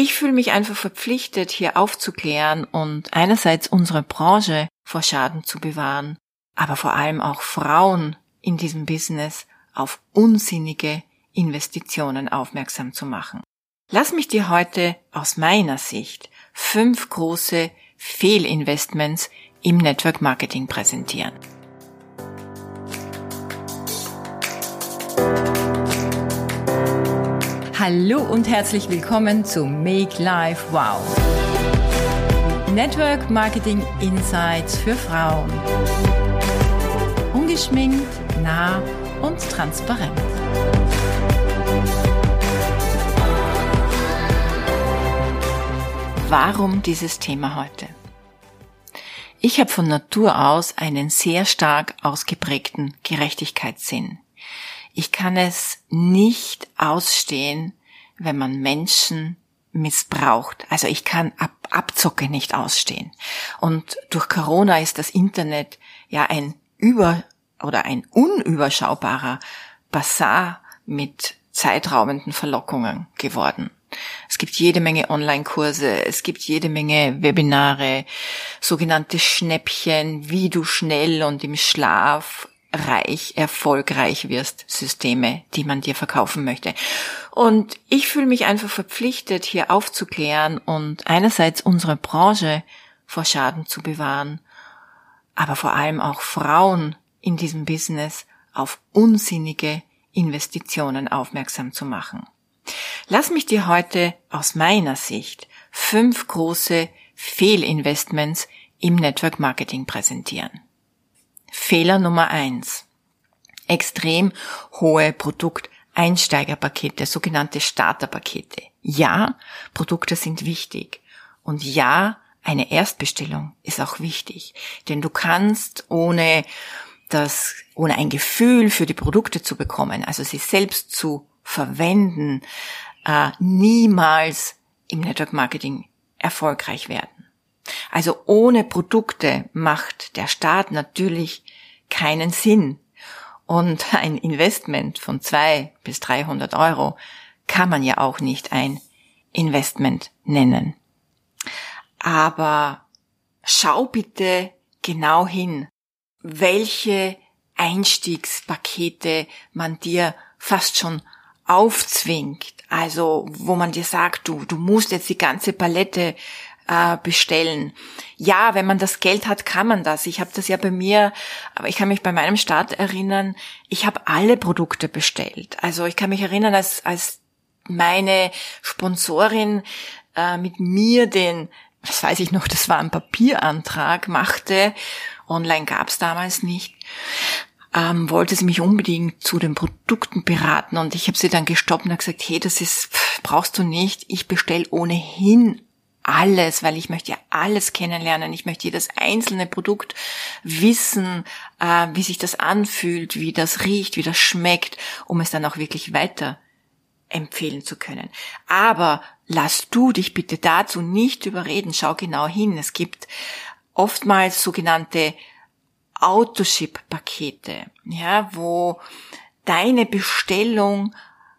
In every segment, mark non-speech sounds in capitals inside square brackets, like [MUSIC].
Ich fühle mich einfach verpflichtet, hier aufzuklären und einerseits unsere Branche vor Schaden zu bewahren, aber vor allem auch Frauen in diesem Business auf unsinnige Investitionen aufmerksam zu machen. Lass mich dir heute aus meiner Sicht fünf große Fehlinvestments im Network Marketing präsentieren. Hallo und herzlich willkommen zu Make Life Wow. Network Marketing Insights für Frauen. Ungeschminkt, nah und transparent. Warum dieses Thema heute? Ich habe von Natur aus einen sehr stark ausgeprägten Gerechtigkeitssinn. Ich kann es nicht ausstehen, wenn man Menschen missbraucht. Also ich kann Ab Abzocke nicht ausstehen. Und durch Corona ist das Internet ja ein über oder ein unüberschaubarer Bazar mit zeitraubenden Verlockungen geworden. Es gibt jede Menge Online-Kurse, es gibt jede Menge Webinare, sogenannte Schnäppchen, wie du schnell und im Schlaf reich, erfolgreich wirst, Systeme, die man dir verkaufen möchte. Und ich fühle mich einfach verpflichtet, hier aufzuklären und einerseits unsere Branche vor Schaden zu bewahren, aber vor allem auch Frauen in diesem Business auf unsinnige Investitionen aufmerksam zu machen. Lass mich dir heute aus meiner Sicht fünf große Fehlinvestments im Network Marketing präsentieren. Fehler Nummer eins. Extrem hohe Produkteinsteigerpakete, sogenannte Starterpakete. Ja, Produkte sind wichtig. Und ja, eine Erstbestellung ist auch wichtig. Denn du kannst ohne das, ohne ein Gefühl für die Produkte zu bekommen, also sie selbst zu verwenden, äh, niemals im Network Marketing erfolgreich werden. Also ohne Produkte macht der Staat natürlich keinen Sinn. Und [LAUGHS] ein Investment von zwei bis 300 Euro kann man ja auch nicht ein Investment nennen. Aber schau bitte genau hin, welche Einstiegspakete man dir fast schon aufzwingt. Also, wo man dir sagt, du, du musst jetzt die ganze Palette äh, bestellen. Ja, wenn man das Geld hat, kann man das. Ich habe das ja bei mir, aber ich kann mich bei meinem Start erinnern, ich habe alle Produkte bestellt. Also ich kann mich erinnern, als, als meine Sponsorin äh, mit mir den, das weiß ich noch, das war ein Papierantrag, machte, online gab's damals nicht, ähm, wollte sie mich unbedingt zu den Produkten beraten und ich habe sie dann gestoppt und gesagt, hey, das ist, brauchst du nicht, ich bestell ohnehin alles, weil ich möchte ja alles kennenlernen. Ich möchte jedes einzelne Produkt wissen, äh, wie sich das anfühlt, wie das riecht, wie das schmeckt, um es dann auch wirklich weiter empfehlen zu können. Aber lass du dich bitte dazu nicht überreden. Schau genau hin. Es gibt oftmals sogenannte Autoship-Pakete, ja, wo deine Bestellung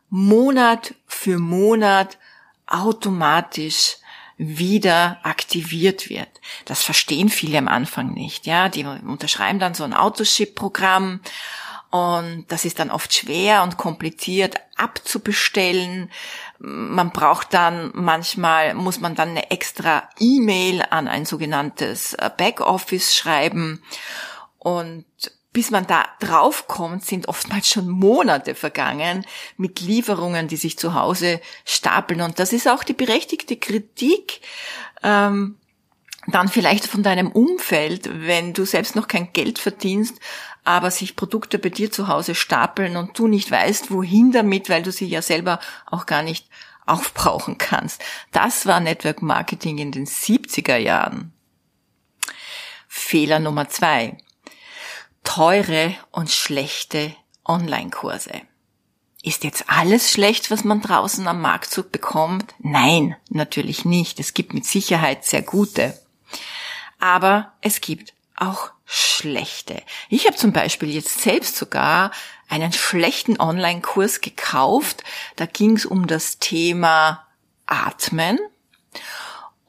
Monat für Monat automatisch wieder aktiviert wird. Das verstehen viele am Anfang nicht, ja. Die unterschreiben dann so ein Autoship-Programm und das ist dann oft schwer und kompliziert abzubestellen. Man braucht dann manchmal, muss man dann eine extra E-Mail an ein sogenanntes Backoffice schreiben und bis man da draufkommt, sind oftmals schon Monate vergangen mit Lieferungen, die sich zu Hause stapeln. Und das ist auch die berechtigte Kritik, ähm, dann vielleicht von deinem Umfeld, wenn du selbst noch kein Geld verdienst, aber sich Produkte bei dir zu Hause stapeln und du nicht weißt, wohin damit, weil du sie ja selber auch gar nicht aufbrauchen kannst. Das war Network Marketing in den 70er Jahren. Fehler Nummer zwei teure und schlechte Online-Kurse. Ist jetzt alles schlecht, was man draußen am Marktzug bekommt? Nein, natürlich nicht. Es gibt mit Sicherheit sehr gute. Aber es gibt auch schlechte. Ich habe zum Beispiel jetzt selbst sogar einen schlechten Online-Kurs gekauft. Da ging es um das Thema Atmen.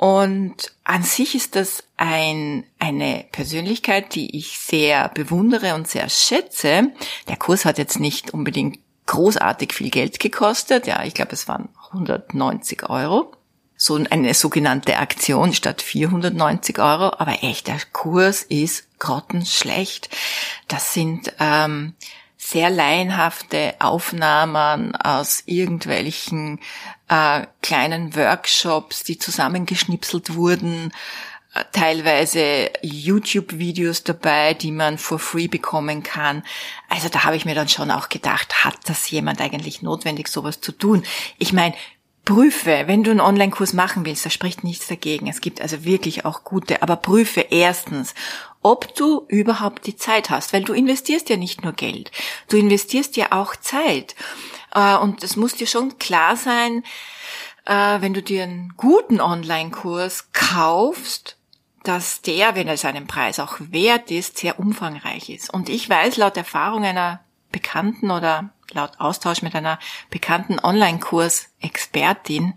Und an sich ist das ein, eine Persönlichkeit, die ich sehr bewundere und sehr schätze. Der Kurs hat jetzt nicht unbedingt großartig viel Geld gekostet. Ja, ich glaube, es waren 190 Euro. So eine sogenannte Aktion statt 490 Euro. Aber echt, der Kurs ist grottenschlecht. Das sind ähm, sehr laienhafte Aufnahmen aus irgendwelchen äh, kleinen Workshops, die zusammengeschnipselt wurden, äh, teilweise YouTube-Videos dabei, die man for free bekommen kann. Also da habe ich mir dann schon auch gedacht, hat das jemand eigentlich notwendig, sowas zu tun? Ich meine, prüfe, wenn du einen Online-Kurs machen willst, da spricht nichts dagegen. Es gibt also wirklich auch gute, aber prüfe erstens, ob du überhaupt die Zeit hast, weil du investierst ja nicht nur Geld, du investierst ja auch Zeit. Äh, und es muss dir schon klar sein, äh, wenn du dir einen guten Online-Kurs kaufst, dass der, wenn er seinen Preis auch wert ist, sehr umfangreich ist. Und ich weiß laut Erfahrung einer Bekannten oder laut Austausch mit einer bekannten Online-Kurs-Expertin,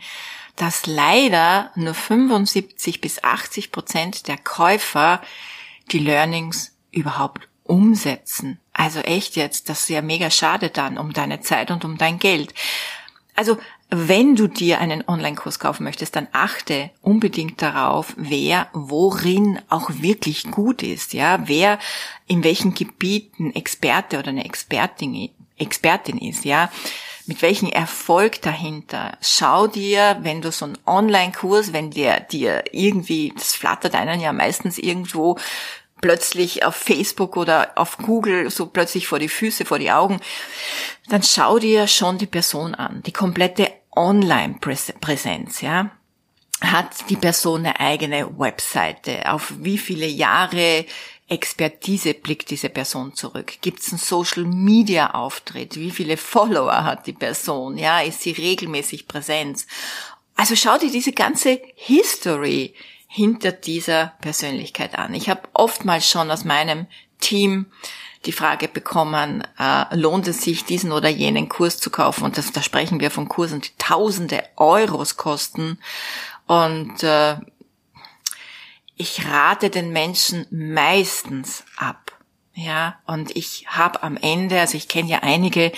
dass leider nur 75 bis 80 Prozent der Käufer die Learnings überhaupt umsetzen. Also echt jetzt, das ist ja mega schade dann um deine Zeit und um dein Geld. Also wenn du dir einen Online-Kurs kaufen möchtest, dann achte unbedingt darauf, wer worin auch wirklich gut ist, ja, wer in welchen Gebieten Experte oder eine Expertin, Expertin ist, ja, mit welchem Erfolg dahinter. Schau dir, wenn du so einen Online-Kurs, wenn der dir irgendwie, das flattert einen ja meistens irgendwo plötzlich auf Facebook oder auf Google so plötzlich vor die Füße, vor die Augen, dann schau dir schon die Person an, die komplette Online-Präsenz, ja. Hat die Person eine eigene Webseite? Auf wie viele Jahre Expertise blickt diese Person zurück? Gibt es einen Social Media Auftritt? Wie viele Follower hat die Person? Ja, ist sie regelmäßig präsent? Also schau dir diese ganze History hinter dieser Persönlichkeit an. Ich habe oftmals schon aus meinem Team die Frage bekommen, äh, lohnt es sich, diesen oder jenen Kurs zu kaufen? Und das, da sprechen wir von Kursen, die tausende Euros kosten. Und äh, ich rate den Menschen meistens ab. Ja, und ich habe am Ende, also ich kenne ja einige,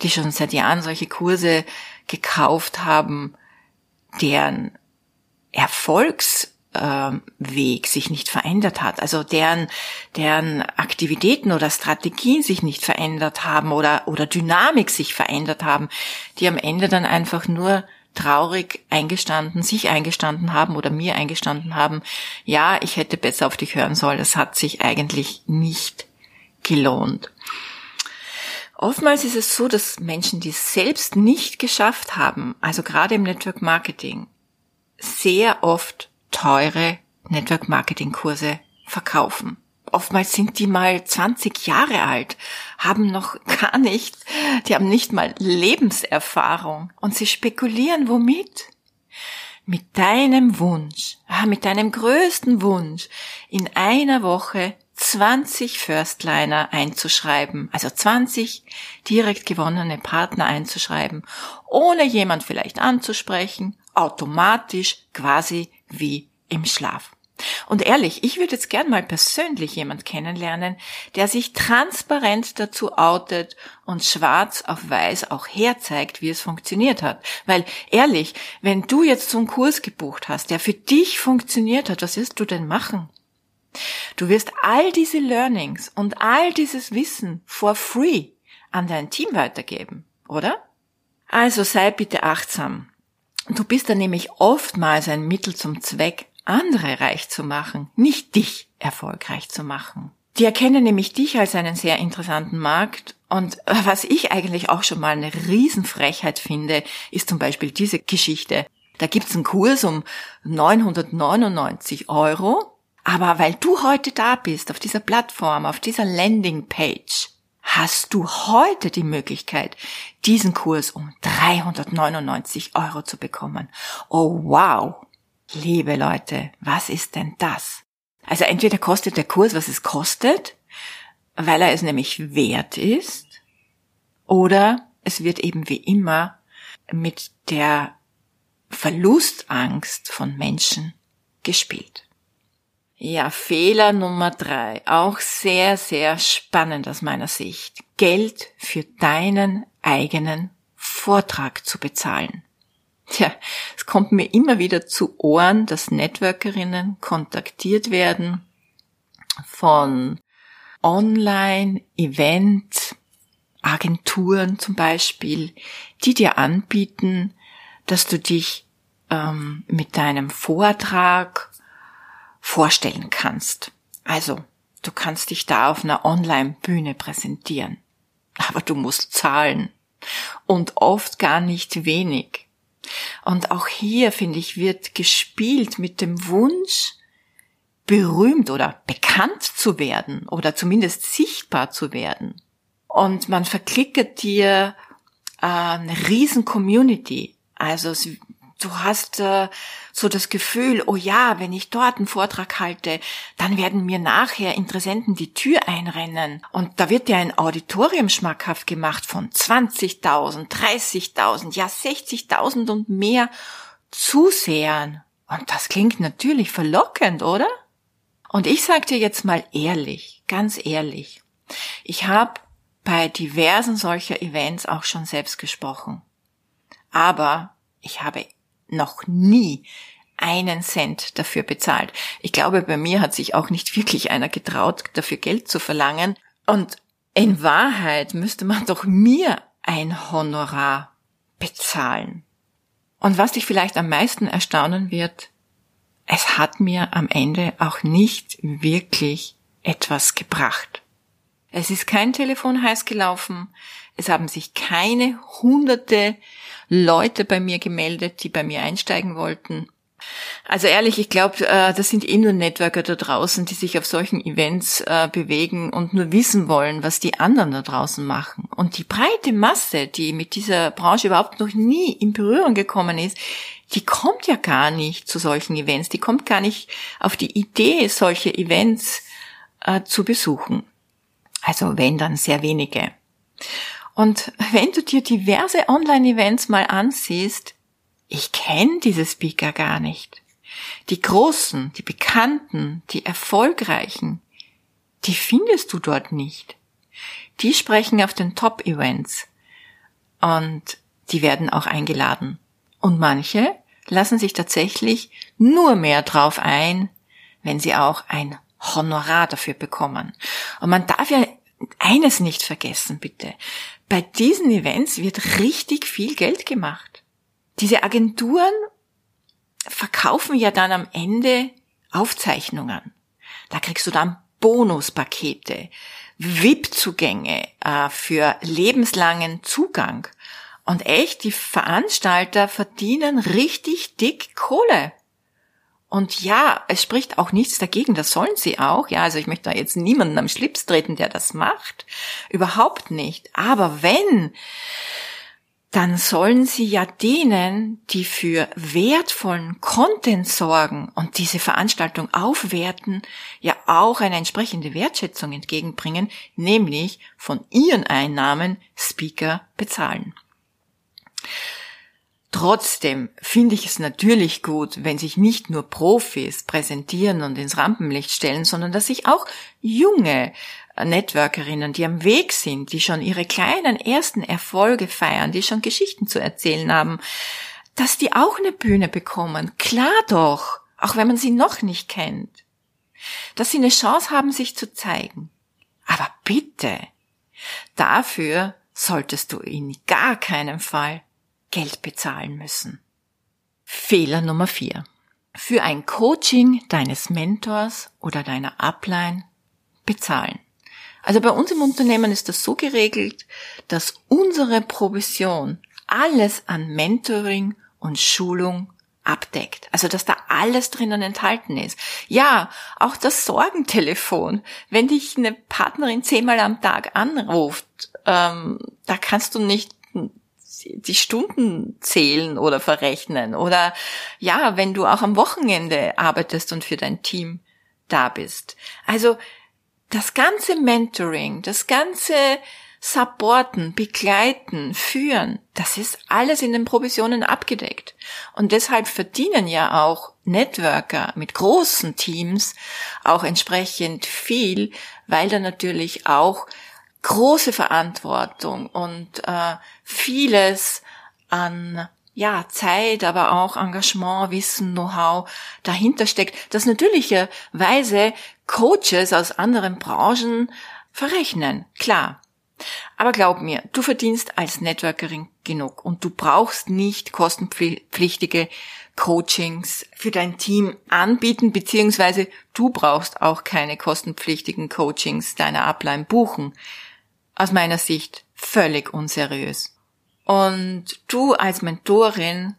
die schon seit Jahren solche Kurse gekauft haben, deren Erfolgs ähm, sich nicht verändert hat, also deren, deren Aktivitäten oder Strategien sich nicht verändert haben oder, oder Dynamik sich verändert haben, die am Ende dann einfach nur traurig eingestanden, sich eingestanden haben oder mir eingestanden haben, ja, ich hätte besser auf dich hören sollen, es hat sich eigentlich nicht gelohnt. Oftmals ist es so, dass Menschen, die es selbst nicht geschafft haben, also gerade im Network Marketing, sehr oft teure Network Marketing Kurse verkaufen. Oftmals sind die mal 20 Jahre alt, haben noch [LAUGHS] gar nicht, die haben nicht mal Lebenserfahrung und sie spekulieren womit? Mit deinem Wunsch, mit deinem größten Wunsch, in einer Woche 20 Firstliner einzuschreiben, also 20 direkt gewonnene Partner einzuschreiben, ohne jemand vielleicht anzusprechen, automatisch quasi wie im Schlaf. Und ehrlich, ich würde jetzt gern mal persönlich jemand kennenlernen, der sich transparent dazu outet und schwarz auf weiß auch herzeigt, wie es funktioniert hat. Weil ehrlich, wenn du jetzt so einen Kurs gebucht hast, der für dich funktioniert hat, was wirst du denn machen? Du wirst all diese Learnings und all dieses Wissen for free an dein Team weitergeben, oder? Also sei bitte achtsam. Du bist dann nämlich oftmals ein Mittel zum Zweck, andere reich zu machen, nicht dich erfolgreich zu machen. Die erkennen nämlich dich als einen sehr interessanten Markt und was ich eigentlich auch schon mal eine Riesenfrechheit finde, ist zum Beispiel diese Geschichte. Da gibt's einen Kurs um 999 Euro, aber weil du heute da bist, auf dieser Plattform, auf dieser Landingpage, hast du heute die Möglichkeit, diesen Kurs um 399 Euro zu bekommen. Oh wow! Liebe Leute, was ist denn das? Also entweder kostet der Kurs, was es kostet, weil er es nämlich wert ist, oder es wird eben wie immer mit der Verlustangst von Menschen gespielt. Ja, Fehler Nummer drei, auch sehr, sehr spannend aus meiner Sicht. Geld für deinen eigenen Vortrag zu bezahlen. Tja, es kommt mir immer wieder zu Ohren, dass Networkerinnen kontaktiert werden von Online-Event, Agenturen zum Beispiel, die dir anbieten, dass du dich ähm, mit deinem Vortrag vorstellen kannst. Also, du kannst dich da auf einer Online-Bühne präsentieren. Aber du musst zahlen. Und oft gar nicht wenig. Und auch hier, finde ich, wird gespielt mit dem Wunsch, berühmt oder bekannt zu werden oder zumindest sichtbar zu werden. Und man verklickert dir äh, eine riesen Community. Also du hast äh, so das Gefühl, oh ja, wenn ich dort einen Vortrag halte, dann werden mir nachher Interessenten die Tür einrennen. Und da wird dir ein Auditorium schmackhaft gemacht von 20.000, 30.000, ja 60.000 und mehr Zusehern. Und das klingt natürlich verlockend, oder? Und ich sag dir jetzt mal ehrlich, ganz ehrlich, ich habe bei diversen solcher Events auch schon selbst gesprochen. Aber ich habe noch nie einen Cent dafür bezahlt. Ich glaube, bei mir hat sich auch nicht wirklich einer getraut, dafür Geld zu verlangen. Und in Wahrheit müsste man doch mir ein Honorar bezahlen. Und was dich vielleicht am meisten erstaunen wird, es hat mir am Ende auch nicht wirklich etwas gebracht. Es ist kein Telefon heiß gelaufen, es haben sich keine hunderte Leute bei mir gemeldet, die bei mir einsteigen wollten. Also ehrlich, ich glaube, äh, das sind eh nur Networker da draußen, die sich auf solchen Events äh, bewegen und nur wissen wollen, was die anderen da draußen machen. Und die breite Masse, die mit dieser Branche überhaupt noch nie in Berührung gekommen ist, die kommt ja gar nicht zu solchen Events. Die kommt gar nicht auf die Idee, solche Events äh, zu besuchen. Also wenn dann sehr wenige. Und wenn du dir diverse Online-Events mal ansiehst, ich kenne diese Speaker gar nicht. Die großen, die bekannten, die erfolgreichen, die findest du dort nicht. Die sprechen auf den Top-Events und die werden auch eingeladen. Und manche lassen sich tatsächlich nur mehr drauf ein, wenn sie auch ein Honorar dafür bekommen. Und man darf ja eines nicht vergessen, bitte. Bei diesen Events wird richtig viel Geld gemacht. Diese Agenturen verkaufen ja dann am Ende Aufzeichnungen. Da kriegst du dann Bonuspakete, VIP-Zugänge äh, für lebenslangen Zugang. Und echt, die Veranstalter verdienen richtig dick Kohle. Und ja, es spricht auch nichts dagegen, das sollen sie auch. Ja, also ich möchte da jetzt niemanden am Schlips treten, der das macht. Überhaupt nicht. Aber wenn, dann sollen sie ja denen, die für wertvollen Content sorgen und diese Veranstaltung aufwerten, ja auch eine entsprechende Wertschätzung entgegenbringen, nämlich von ihren Einnahmen Speaker bezahlen. Trotzdem finde ich es natürlich gut, wenn sich nicht nur Profis präsentieren und ins Rampenlicht stellen, sondern dass sich auch junge Networkerinnen, die am Weg sind, die schon ihre kleinen ersten Erfolge feiern, die schon Geschichten zu erzählen haben, dass die auch eine Bühne bekommen. Klar doch, auch wenn man sie noch nicht kennt. Dass sie eine Chance haben, sich zu zeigen. Aber bitte, dafür solltest du in gar keinem Fall Geld bezahlen müssen. Fehler Nummer vier: Für ein Coaching deines Mentors oder deiner Upline bezahlen. Also bei uns im Unternehmen ist das so geregelt, dass unsere Provision alles an Mentoring und Schulung abdeckt. Also dass da alles drinnen enthalten ist. Ja, auch das Sorgentelefon. Wenn dich eine Partnerin zehnmal am Tag anruft, ähm, da kannst du nicht die Stunden zählen oder verrechnen oder ja, wenn du auch am Wochenende arbeitest und für dein Team da bist. Also das ganze Mentoring, das ganze supporten, begleiten, führen, das ist alles in den Provisionen abgedeckt. Und deshalb verdienen ja auch Networker mit großen Teams auch entsprechend viel, weil da natürlich auch große Verantwortung und äh, vieles an ja, Zeit, aber auch Engagement, Wissen, Know-how dahinter steckt, das natürlicherweise Coaches aus anderen Branchen verrechnen. Klar. Aber glaub mir, du verdienst als Networkerin genug und du brauchst nicht kostenpflichtige Coachings für dein Team anbieten, beziehungsweise du brauchst auch keine kostenpflichtigen Coachings deiner Upline buchen. Aus meiner Sicht völlig unseriös. Und du als Mentorin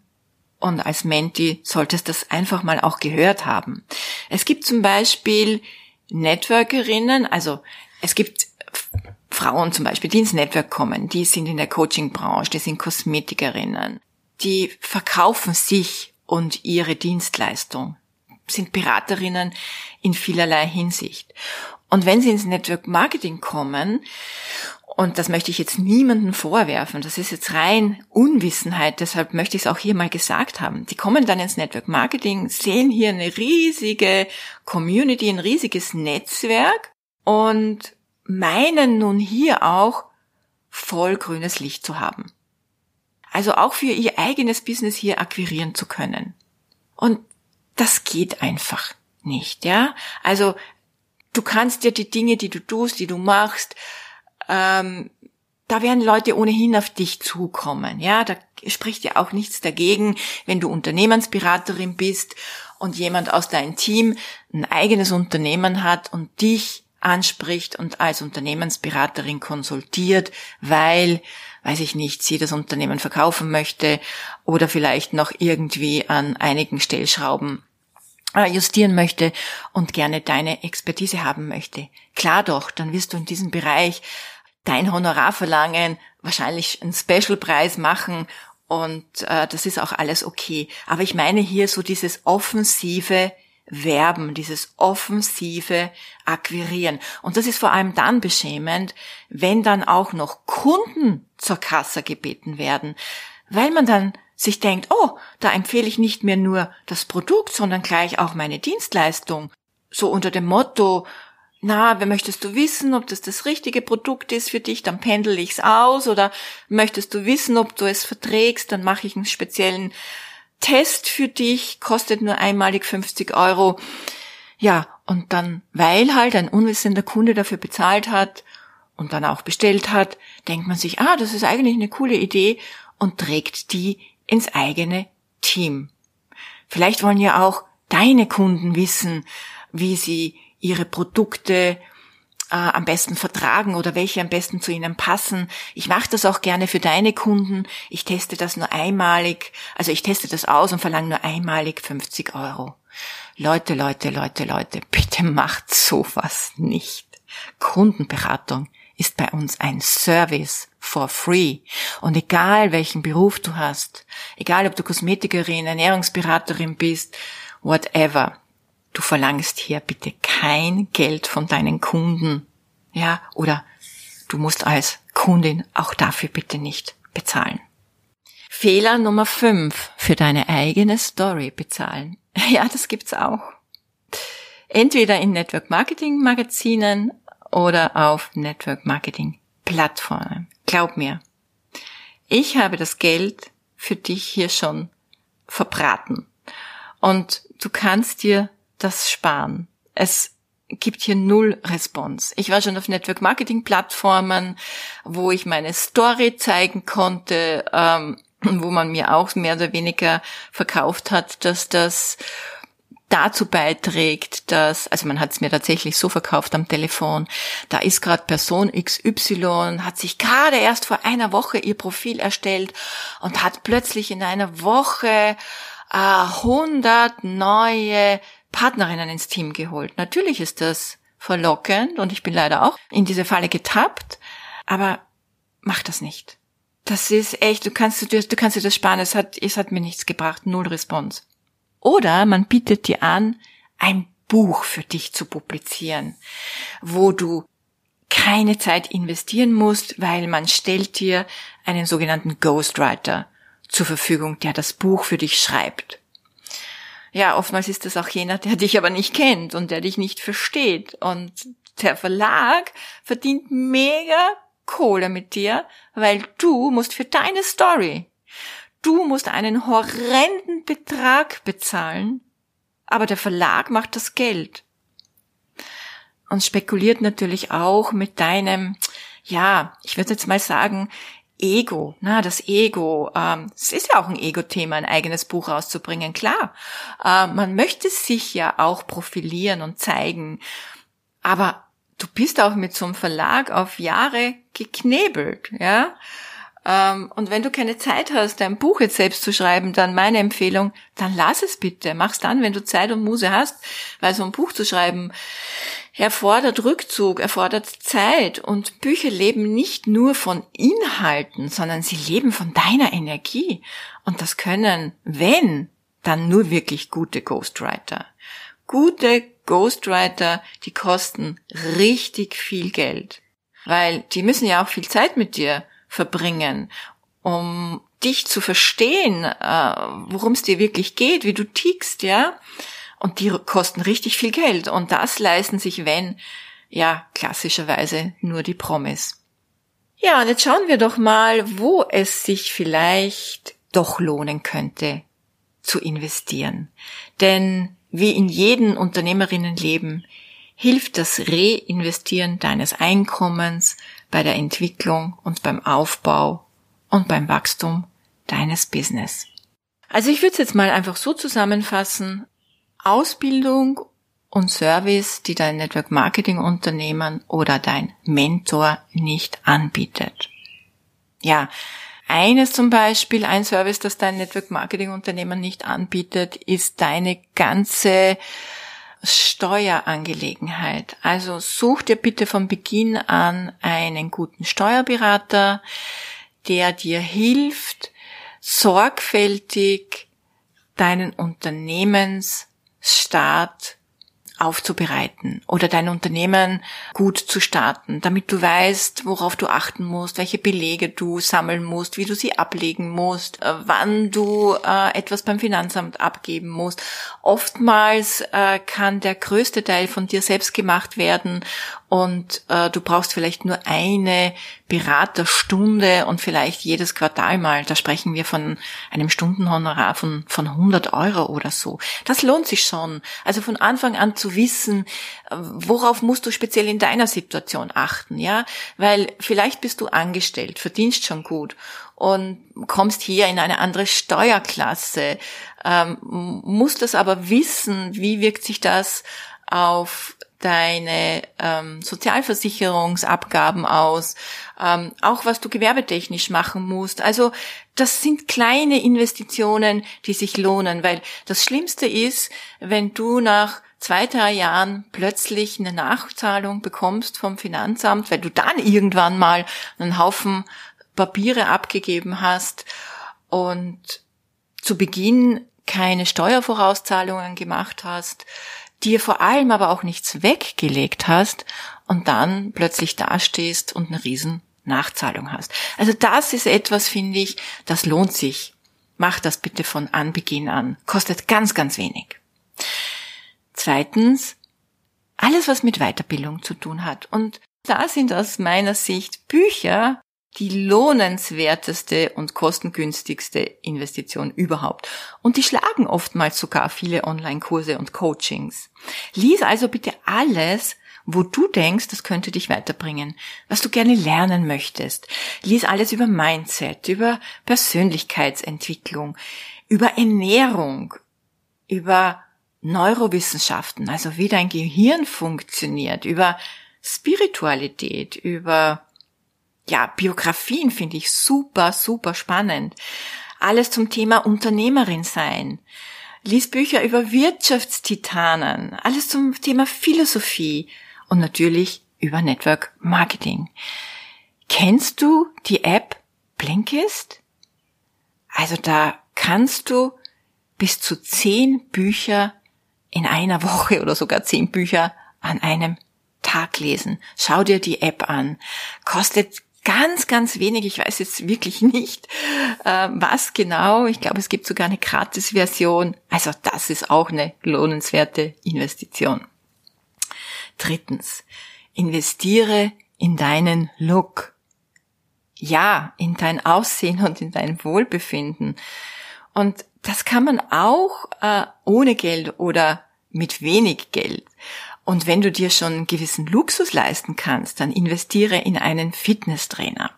und als Menti solltest das einfach mal auch gehört haben. Es gibt zum Beispiel Networkerinnen, also es gibt Frauen zum Beispiel, die ins Network kommen, die sind in der Coaching-Branche, die sind Kosmetikerinnen, die verkaufen sich und ihre Dienstleistung, sind Beraterinnen in vielerlei Hinsicht. Und wenn sie ins Network Marketing kommen und das möchte ich jetzt niemandem vorwerfen. Das ist jetzt rein Unwissenheit. Deshalb möchte ich es auch hier mal gesagt haben. Die kommen dann ins Network Marketing, sehen hier eine riesige Community, ein riesiges Netzwerk und meinen nun hier auch voll grünes Licht zu haben. Also auch für ihr eigenes Business hier akquirieren zu können. Und das geht einfach nicht, ja? Also du kannst dir die Dinge, die du tust, die du machst, ähm, da werden Leute ohnehin auf dich zukommen. Ja, da spricht ja auch nichts dagegen, wenn du Unternehmensberaterin bist und jemand aus deinem Team ein eigenes Unternehmen hat und dich anspricht und als Unternehmensberaterin konsultiert, weil, weiß ich nicht, sie das Unternehmen verkaufen möchte oder vielleicht noch irgendwie an einigen Stellschrauben äh, justieren möchte und gerne deine Expertise haben möchte. Klar doch, dann wirst du in diesem Bereich dein Honorar verlangen, wahrscheinlich einen Specialpreis machen und äh, das ist auch alles okay. Aber ich meine hier so dieses offensive Werben, dieses offensive Akquirieren. Und das ist vor allem dann beschämend, wenn dann auch noch Kunden zur Kasse gebeten werden, weil man dann sich denkt, oh, da empfehle ich nicht mehr nur das Produkt, sondern gleich auch meine Dienstleistung. So unter dem Motto, na, möchtest du wissen, ob das das richtige Produkt ist für dich, dann pendel ich's aus oder möchtest du wissen, ob du es verträgst, dann mache ich einen speziellen Test für dich, kostet nur einmalig 50 Euro. Ja, und dann, weil halt ein unwissender Kunde dafür bezahlt hat und dann auch bestellt hat, denkt man sich, ah, das ist eigentlich eine coole Idee und trägt die ins eigene Team. Vielleicht wollen ja auch deine Kunden wissen, wie sie ihre Produkte äh, am besten vertragen oder welche am besten zu ihnen passen. Ich mache das auch gerne für deine Kunden. Ich teste das nur einmalig, also ich teste das aus und verlange nur einmalig 50 Euro. Leute, Leute, Leute, Leute, bitte macht sowas nicht. Kundenberatung ist bei uns ein Service for free. Und egal welchen Beruf du hast, egal ob du Kosmetikerin, Ernährungsberaterin bist, whatever, du verlangst hier bitte kein Geld von deinen Kunden. Ja, oder du musst als Kundin auch dafür bitte nicht bezahlen. Fehler Nummer 5 für deine eigene Story bezahlen. [LAUGHS] Ja, das gibt's auch. Entweder in Network Marketing Magazinen oder auf Network Marketing Plattformen. Glaub mir. Ich habe das Geld für dich hier schon verbraten. Und du kannst dir das sparen. Es gibt hier null Response. Ich war schon auf Network Marketing Plattformen, wo ich meine Story zeigen konnte, ähm, [CLEARS THROAT] wo man mir auch mehr oder weniger verkauft hat, dass das dazu beiträgt, dass, also man hat es mir tatsächlich so verkauft am Telefon, da ist gerade Person XY, hat sich gerade erst vor einer Woche ihr Profil erstellt und hat plötzlich in einer Woche äh, 100 neue Partnerinnen ins Team geholt. Natürlich ist das verlockend und ich bin leider auch in diese Falle getappt, aber mach das nicht. Das ist echt, du kannst, du, du kannst dir das sparen, es hat, es hat mir nichts gebracht, null Response. Oder man bietet dir an, ein Buch für dich zu publizieren, wo du keine Zeit investieren musst, weil man stellt dir einen sogenannten Ghostwriter zur Verfügung, der das Buch für dich schreibt. Ja, oftmals ist das auch jener, der dich aber nicht kennt und der dich nicht versteht. Und der Verlag verdient mega Kohle mit dir, weil du musst für deine Story, du musst einen horrenden Betrag bezahlen, aber der Verlag macht das Geld. Und spekuliert natürlich auch mit deinem, ja, ich würde jetzt mal sagen, Ego, na, das Ego, ähm, es ist ja auch ein Ego-Thema, ein eigenes Buch rauszubringen, klar. Äh, man möchte sich ja auch profilieren und zeigen, aber du bist auch mit so einem Verlag auf Jahre geknebelt, ja. Ähm, und wenn du keine Zeit hast, dein Buch jetzt selbst zu schreiben, dann meine Empfehlung, dann lass es bitte. Mach's dann, wenn du Zeit und Muse hast, weil so ein Buch zu schreiben erfordert Rückzug, erfordert Zeit und Bücher leben nicht nur von Inhalten, sondern sie leben von deiner Energie. Und das können, wenn, dann nur wirklich gute Ghostwriter. Gute Ghostwriter, die kosten richtig viel Geld. Weil die müssen ja auch viel Zeit mit dir verbringen, um dich zu verstehen, äh, worum es dir wirklich geht, wie du tickst, ja. Und die kosten richtig viel Geld. Und das leisten sich, wenn, ja, klassischerweise nur die Promis. Ja, und jetzt schauen wir doch mal, wo es sich vielleicht doch lohnen könnte zu investieren. Denn wie in jedem Unternehmerinnenleben hilft das Reinvestieren deines Einkommens bei der Entwicklung und beim Aufbau und beim Wachstum deines Business. Also ich würde es jetzt mal einfach so zusammenfassen. Ausbildung und Service, die dein Network Marketing Unternehmen oder dein Mentor nicht anbietet. Ja, eines zum Beispiel, ein Service, das dein Network Marketing Unternehmen nicht anbietet, ist deine ganze Steuerangelegenheit. Also such dir bitte von Beginn an einen guten Steuerberater, der dir hilft, sorgfältig deinen Unternehmensstart aufzubereiten oder dein Unternehmen gut zu starten, damit du weißt, worauf du achten musst, welche Belege du sammeln musst, wie du sie ablegen musst, äh, wann du äh, etwas beim Finanzamt abgeben musst. Oftmals äh, kann der größte Teil von dir selbst gemacht werden und äh, du brauchst vielleicht nur eine Beraterstunde und vielleicht jedes Quartal mal. Da sprechen wir von einem Stundenhonorar von, von 100 Euro oder so. Das lohnt sich schon. Also von Anfang an zu wissen, äh, worauf musst du speziell in deiner Situation achten, ja? Weil vielleicht bist du angestellt, verdienst schon gut und kommst hier in eine andere Steuerklasse, ähm, musst das aber wissen, wie wirkt sich das auf deine ähm, Sozialversicherungsabgaben aus, ähm, auch was du gewerbetechnisch machen musst. Also das sind kleine Investitionen, die sich lohnen, weil das Schlimmste ist, wenn du nach zwei, drei Jahren plötzlich eine Nachzahlung bekommst vom Finanzamt, weil du dann irgendwann mal einen Haufen Papiere abgegeben hast und zu Beginn keine Steuervorauszahlungen gemacht hast, dir vor allem aber auch nichts weggelegt hast und dann plötzlich dastehst und eine riesen Nachzahlung hast. Also das ist etwas, finde ich, das lohnt sich. Mach das bitte von Anbeginn an. Kostet ganz, ganz wenig. Zweitens, alles, was mit Weiterbildung zu tun hat. Und da sind aus meiner Sicht Bücher die lohnenswerteste und kostengünstigste Investition überhaupt. Und die schlagen oftmals sogar viele Online-Kurse und Coachings. Lies also bitte alles, wo du denkst, das könnte dich weiterbringen, was du gerne lernen möchtest. Lies alles über Mindset, über Persönlichkeitsentwicklung, über Ernährung, über Neurowissenschaften, also wie dein Gehirn funktioniert, über Spiritualität, über ja, Biografien finde ich super, super spannend. Alles zum Thema Unternehmerin sein. Lies Bücher über Wirtschaftstitanen. Alles zum Thema Philosophie. Und natürlich über Network Marketing. Kennst du die App Blinkist? Also da kannst du bis zu zehn Bücher in einer [LAUGHS] Woche oder sogar zehn Bücher an einem Tag lesen. Schau dir die App an. Kostet ganz, ganz wenig. Ich weiß jetzt wirklich nicht, äh, was genau. Ich glaube, es gibt sogar eine Gratis-Version. Also das ist auch eine lohnenswerte Investition. Drittens, investiere in deinen Look. Ja, in dein Aussehen und in dein Wohlbefinden. Und das kann man auch äh, ohne Geld oder mit wenig Geld. Und wenn du dir schon einen gewissen Luxus leisten kannst, dann investiere in einen Fitnesstrainer.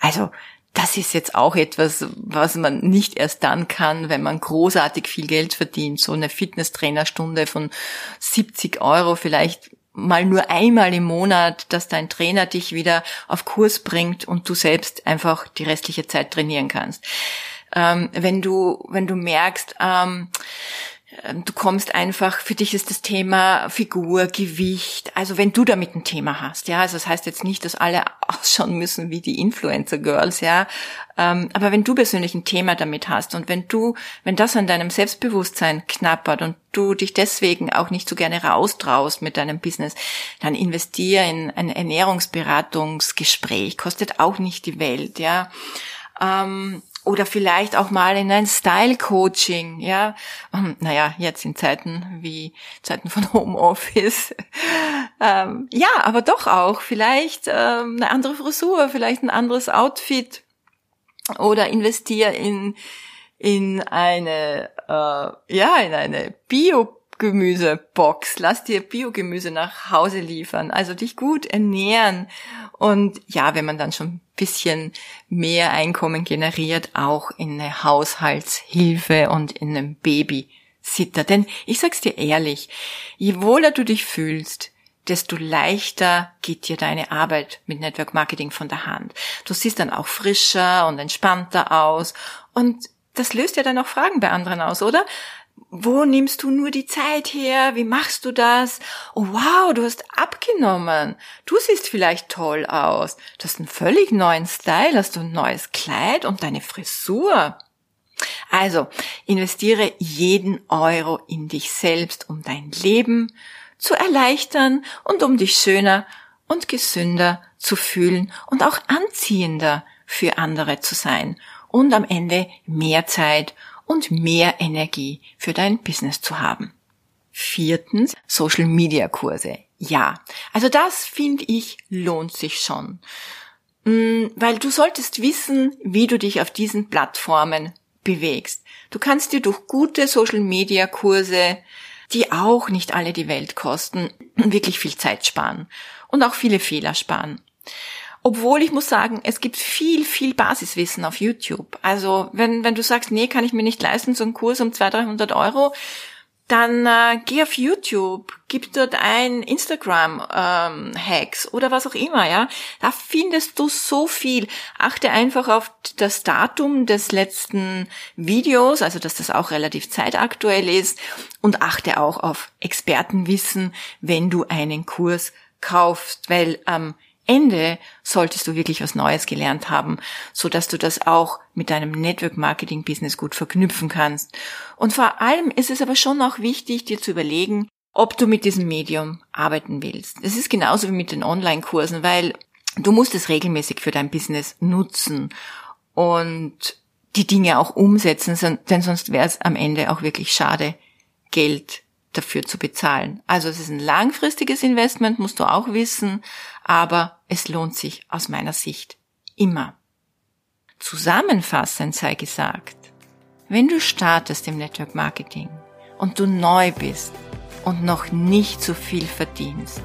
Also, das ist jetzt auch etwas, was man nicht erst dann kann, wenn man großartig viel Geld verdient. So eine Fitnesstrainerstunde von 70 Euro vielleicht mal nur einmal im Monat, dass dein Trainer dich wieder auf Kurs bringt und du selbst einfach die restliche Zeit trainieren kannst. Ähm, wenn du, wenn du merkst, ähm, du kommst einfach, für dich ist das Thema Figur, Gewicht, also wenn du damit ein Thema hast, ja, also das heißt jetzt nicht, dass alle [LAUGHS] ausschauen müssen wie die Influencer Girls, ja, ähm, aber wenn du persönlich ein Thema damit hast und wenn du, wenn das an deinem Selbstbewusstsein knappert und du dich deswegen auch nicht so gerne raustraust mit deinem Business, dann investier in ein Ernährungsberatungsgespräch, kostet auch nicht die Welt, ja. Ähm, oder vielleicht auch mal in ein Style-Coaching, ja. Um, naja, jetzt in Zeiten wie Zeiten von Homeoffice. [LAUGHS] ähm, ja, aber doch auch vielleicht ähm, eine andere Frisur, vielleicht ein anderes Outfit oder investier in in eine äh, ja in eine Bio Gemüsebox. Lass dir Biogemüse nach Hause liefern. Also dich gut ernähren. Und ja, wenn man dann schon ein bisschen mehr Einkommen generiert, auch in eine Haushaltshilfe und in einem Babysitter. Denn ich sag's dir ehrlich, je wohler du dich fühlst, desto leichter geht dir deine Arbeit mit Network Marketing von der Hand. Du siehst dann auch frischer und entspannter aus und das löst ja dann auch Fragen bei anderen aus, oder? Wo nimmst du nur die Zeit her? Wie machst du das? Oh wow, du hast abgenommen. Du siehst vielleicht toll aus. Du hast einen völlig neuen Style, hast du ein neues Kleid und deine Frisur. Also, investiere jeden Euro in dich selbst, um dein Leben zu erleichtern und um dich schöner und gesünder zu fühlen und auch anziehender für andere zu sein und am Ende mehr Zeit und mehr Energie für dein Business zu haben. Viertens, Social Media Kurse. Ja, also das finde ich lohnt sich schon. Mm, weil du solltest wissen, wie du dich auf diesen Plattformen bewegst. Du kannst dir durch gute Social Media Kurse, die auch nicht alle die Welt kosten, wirklich viel Zeit sparen und auch viele Fehler sparen. Obwohl ich muss sagen, es gibt viel, viel Basiswissen auf YouTube. Also wenn, wenn du sagst, nee, kann ich mir nicht leisten, so einen Kurs um 200, 300 Euro, dann äh, geh auf YouTube, gib dort ein Instagram-Hacks ähm, oder was auch immer, ja. Da findest du so viel. Achte einfach auf das Datum des letzten Videos, also dass das auch relativ zeitaktuell ist und achte auch auf Expertenwissen, wenn du einen Kurs kaufst, weil ähm, Ende solltest du wirklich was Neues gelernt haben, so dass du das auch mit deinem Network Marketing Business gut verknüpfen kannst. Und vor allem ist es aber schon auch wichtig, dir zu überlegen, ob du mit diesem Medium arbeiten willst. Es ist genauso wie mit den Online-Kursen, weil du musst es regelmäßig für dein Business nutzen und die Dinge auch umsetzen, denn sonst wäre es am Ende auch wirklich schade, Geld dafür zu bezahlen. Also es ist ein langfristiges Investment, musst du auch wissen, aber es lohnt sich aus meiner Sicht immer. Zusammenfassend sei gesagt, wenn du startest im Network Marketing und du neu bist und noch nicht so viel verdienst,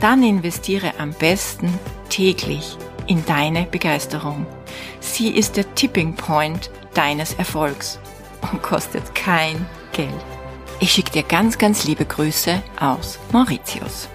dann investiere am besten täglich in deine Begeisterung. Sie ist der Tipping Point deines Erfolgs und kostet kein Geld. Ich schicke dir ganz, ganz liebe Grüße aus Mauritius.